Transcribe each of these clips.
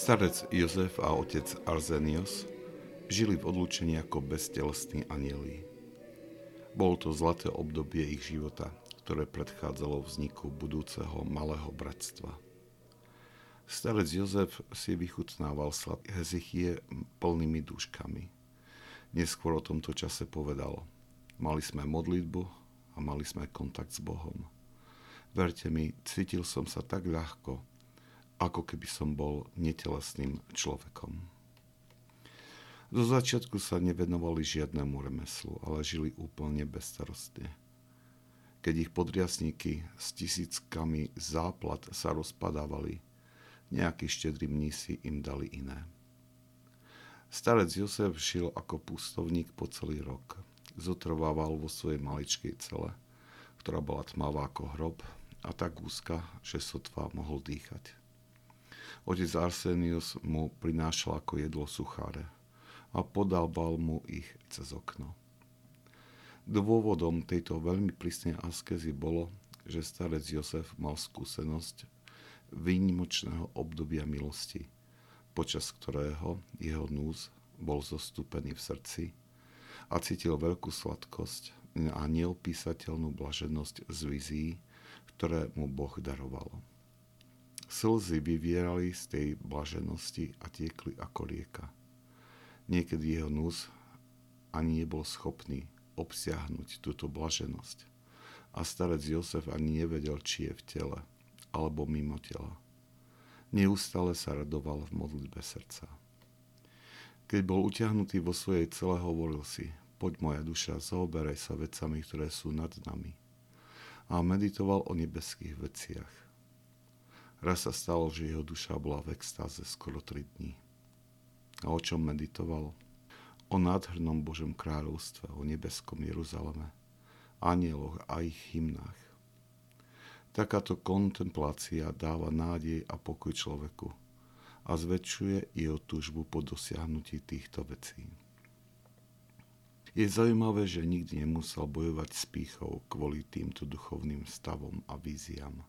Starec Jozef a otec Arzenios žili v odlúčení ako beztelesní anieli. Bolo to zlaté obdobie ich života, ktoré predchádzalo vzniku budúceho malého bratstva. Starec Jozef si vychutnával slad Hezichie plnými dúškami. Neskôr o tomto čase povedal, mali sme modlitbu a mali sme kontakt s Bohom. Verte mi, cítil som sa tak ľahko, ako keby som bol netelesným človekom. Do začiatku sa nevenovali žiadnemu remeslu, ale žili úplne bezstarostne. Keď ich podriasníky s tisíckami záplat sa rozpadávali, nejakí štedrí mnísi im dali iné. Starec Josef žil ako pustovník po celý rok. Zotrvával vo svojej maličkej cele, ktorá bola tmavá ako hrob a tak úzka, že sotva mohol dýchať. Otec Arsenius mu prinášal ako jedlo sucháre – a podával mu ich cez okno. Dôvodom tejto veľmi prísnej askezy bolo, že starec Josef mal skúsenosť výnimočného obdobia milosti, počas ktorého jeho núz bol zostúpený v srdci a cítil veľkú sladkosť a neopísateľnú blaženosť z vizí, ktoré mu Boh daroval. Slzy vyvierali z tej blaženosti a tiekli ako rieka – Niekedy jeho núz ani nebol schopný obsiahnuť túto blaženosť. A starec Josef ani nevedel, či je v tele alebo mimo tela. Neustále sa radoval v modlitbe srdca. Keď bol utiahnutý vo svojej cele, hovoril si, poď moja duša, zaoberaj sa vecami, ktoré sú nad nami. A meditoval o nebeských veciach. Raz sa stalo, že jeho duša bola v extáze skoro 3 dní. A o čom meditoval? O nádhernom Božom kráľovstve, o nebeskom Jeruzaleme, anieloch a ich hymnách. Takáto kontemplácia dáva nádej a pokoj človeku a zväčšuje jeho túžbu po dosiahnutí týchto vecí. Je zaujímavé, že nikdy nemusel bojovať s pýchou kvôli týmto duchovným stavom a víziám.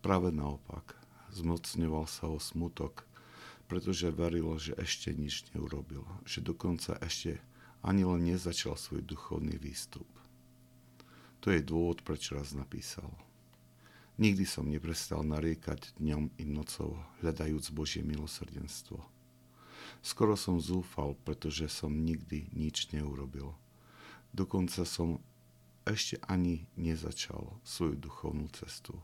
Práve naopak, zmocňoval sa o smutok pretože verilo, že ešte nič neurobil, že dokonca ešte ani len nezačal svoj duchovný výstup. To je dôvod, prečo raz napísal. Nikdy som neprestal nariekať dňom i nocou, hľadajúc Božie milosrdenstvo. Skoro som zúfal, pretože som nikdy nič neurobil. Dokonca som ešte ani nezačal svoju duchovnú cestu.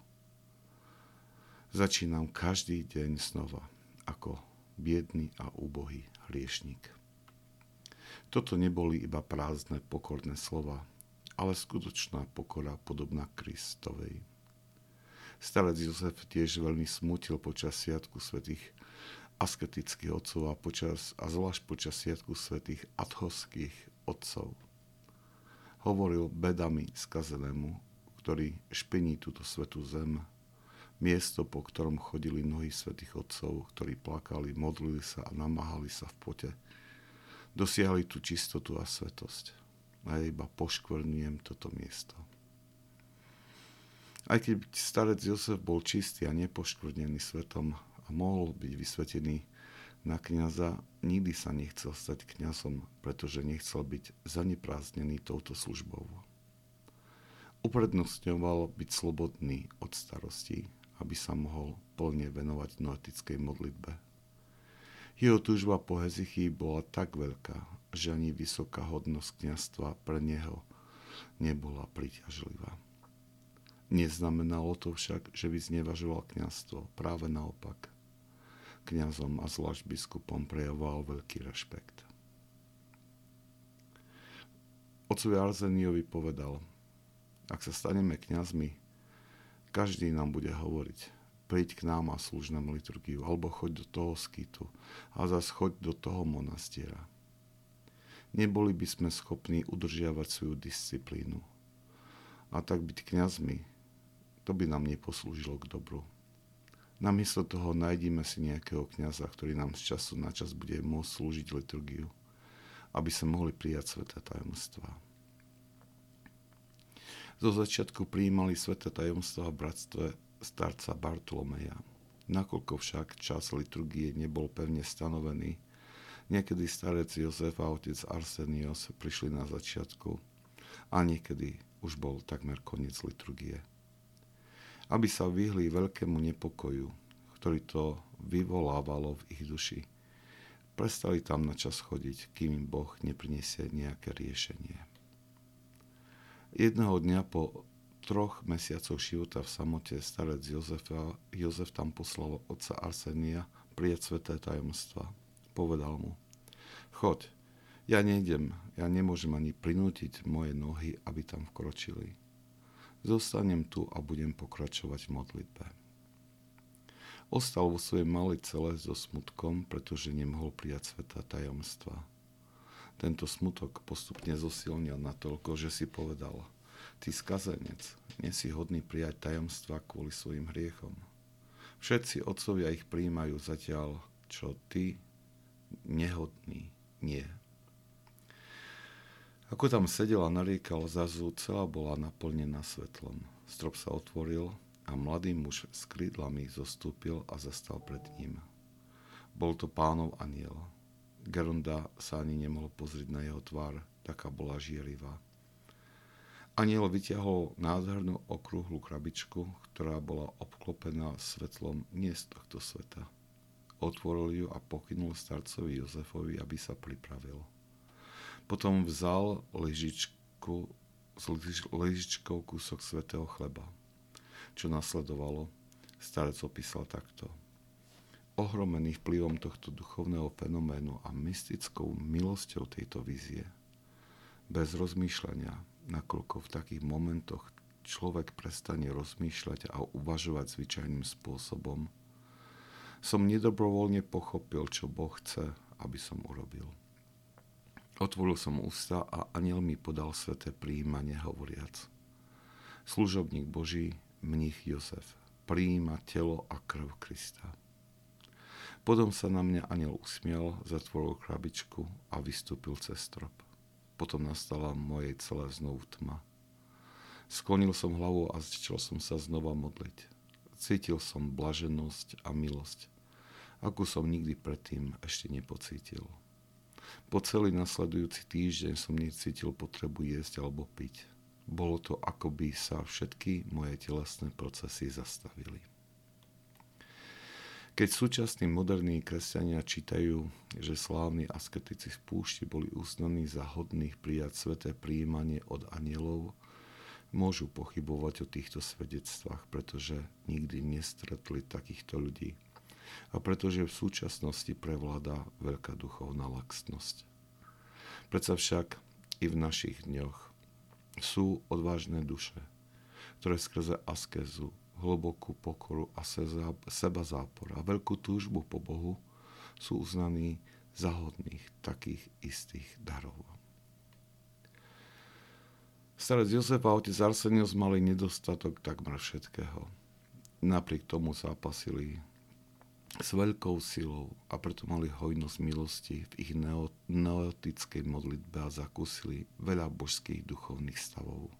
Začínam každý deň znova, ako biedný a úbohý hriešnik. Toto neboli iba prázdne pokorné slova, ale skutočná pokora podobná Kristovej. Starec Jozef tiež veľmi smutil počas Sviatku svetých asketických otcov a, počas, a zvlášť počas Sviatku svetých adhoských otcov. Hovoril bedami skazenému, ktorý špiní túto svetú zem miesto, po ktorom chodili mnohí svätých otcov, ktorí plakali, modlili sa a namáhali sa v pote. Dosiahli tú čistotu a svetosť. A ja iba poškvrňujem toto miesto. Aj keď starec Josef bol čistý a nepoškvrnený svetom a mohol byť vysvetený na kniaza, nikdy sa nechcel stať kňazom, pretože nechcel byť zaneprázdnený touto službou. Uprednostňoval byť slobodný od starostí aby sa mohol plne venovať noetickej modlitbe. Jeho túžba po Hezichy bola tak veľká, že ani vysoká hodnosť kniastva pre neho nebola príťažlivá. Neznamenalo to však, že by znevažoval kniastvo, práve naopak. Kňazom a zvlášť biskupom prejavoval veľký rešpekt. Otcovi Arzeniovi povedal, ak sa staneme kňazmi, každý nám bude hovoriť, príď k nám a slúž nám liturgiu, alebo choď do toho skytu a zase choď do toho monastiera. Neboli by sme schopní udržiavať svoju disciplínu. A tak byť kňazmi, to by nám neposlúžilo k dobru. Namiesto toho nájdime si nejakého kňaza, ktorý nám z času na čas bude môcť slúžiť liturgiu, aby sa mohli prijať sveté tajomstvá. Zo začiatku prijímali sveté tajomstva v bratstve starca Bartolomeja. Nakoľko však čas liturgie nebol pevne stanovený, niekedy starec Jozef a otec Arsenios prišli na začiatku a niekedy už bol takmer koniec liturgie. Aby sa vyhli veľkému nepokoju, ktorý to vyvolávalo v ich duši, prestali tam na čas chodiť, kým im Boh nepriniesie nejaké riešenie. Jedného dňa po troch mesiacoch života v samote starec Jozefa, Jozef tam poslal otca Arsenia prijať sveté tajomstva. Povedal mu, choď, ja nejdem, ja nemôžem ani prinútiť moje nohy, aby tam vkročili. Zostanem tu a budem pokračovať v modlitbe. Ostal vo svojej malej cele so smutkom, pretože nemohol prijať sveta tajomstva. Tento smutok postupne zosilnil natoľko, že si povedal – Ty skazenec, nie si hodný prijať tajomstva kvôli svojim hriechom. Všetci otcovia ich príjmajú zatiaľ, čo ty, nehodný, nie. Ako tam sedel a nariekal zazu, celá bola naplnená svetlom. Strop sa otvoril a mladý muž s krídlami zostúpil a zastal pred ním. Bol to pánov aniel. Gerunda sa ani nemohol pozrieť na jeho tvár, taká bola žierivá. Aniel vyťahol nádhernú okrúhlu krabičku, ktorá bola obklopená svetlom nie z tohto sveta. Otvoril ju a pokynul starcovi Jozefovi, aby sa pripravil. Potom vzal ležičku, s ležičkou kúsok svetého chleba. Čo nasledovalo, starec opísal takto. Ohromený vplyvom tohto duchovného fenoménu a mystickou milosťou tejto vízie, bez rozmýšľania, nakoľko v takých momentoch človek prestane rozmýšľať a uvažovať zvyčajným spôsobom, som nedobrovoľne pochopil, čo Boh chce, aby som urobil. Otvoril som ústa a aniel mi podal sveté príjmanie hovoriac. Služobník Boží, mních Jozef, prijíma telo a krv Krista. Potom sa na mňa aniel usmiel, zatvoril krabičku a vystúpil cez strop. Potom nastala mojej celé znovu tma. Sklonil som hlavu a začal som sa znova modliť. Cítil som blaženosť a milosť, akú som nikdy predtým ešte nepocítil. Po celý nasledujúci týždeň som necítil potrebu jesť alebo piť. Bolo to, ako by sa všetky moje telesné procesy zastavili. Keď súčasní moderní kresťania čítajú, že slávni asketici v púšti boli uznaní za hodných prijať sveté príjmanie od anielov, môžu pochybovať o týchto svedectvách, pretože nikdy nestretli takýchto ľudí a pretože v súčasnosti prevláda veľká duchovná laxnosť. Predsa však i v našich dňoch sú odvážne duše, ktoré skrze askezu hlbokú pokoru a seba zápor a veľkú túžbu po Bohu sú uznaní za hodných takých istých darov. Starec Jozef a otec Arsenius mali nedostatok takmer všetkého. Napriek tomu zápasili s veľkou silou a preto mali hojnosť milosti v ich neotickej modlitbe a zakúsili veľa božských duchovných stavov.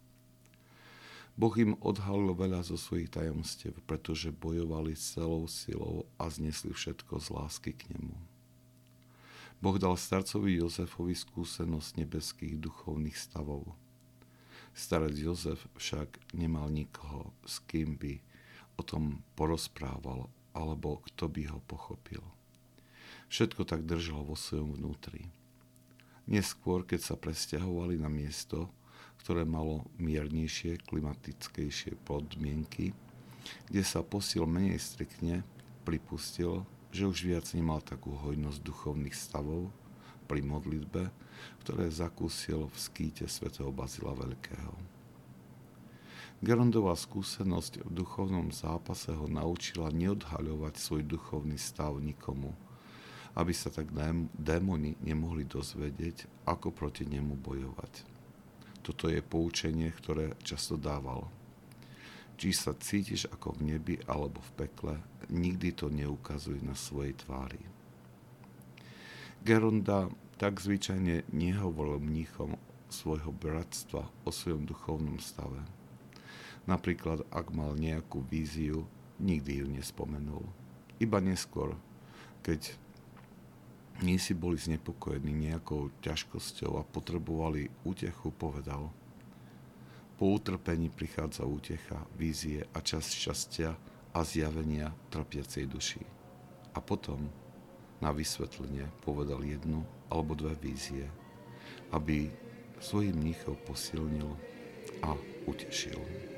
Boh im odhalil veľa zo svojich tajomstiev, pretože bojovali celou silou a znesli všetko z lásky k nemu. Boh dal starcovi Jozefovi skúsenosť nebeských duchovných stavov. Starec Jozef však nemal nikoho, s kým by o tom porozprával, alebo kto by ho pochopil. Všetko tak držal vo svojom vnútri. Neskôr, keď sa presťahovali na miesto, ktoré malo miernejšie, klimatickejšie podmienky, kde sa posil menej striktne, pripustil, že už viac nemal takú hojnosť duchovných stavov pri modlitbe, ktoré zakúsil v skýte svätého Bazila Veľkého. Gerondová skúsenosť v duchovnom zápase ho naučila neodhaľovať svoj duchovný stav nikomu, aby sa tak démoni nemohli dozvedieť, ako proti nemu bojovať. Toto je poučenie, ktoré často dával. Či sa cítiš ako v nebi alebo v pekle, nikdy to neukazuj na svojej tvári. Geronda tak zvyčajne nehovoril mníchom svojho bratstva o svojom duchovnom stave. Napríklad, ak mal nejakú víziu, nikdy ju nespomenul. Iba neskôr, keď nie si boli znepokojení nejakou ťažkosťou a potrebovali útechu, povedal. Po utrpení prichádza útecha, vízie a čas šťastia a zjavenia trpiacej duši. A potom na vysvetlenie povedal jednu alebo dve vízie, aby svojim mníchov posilnil a utešil.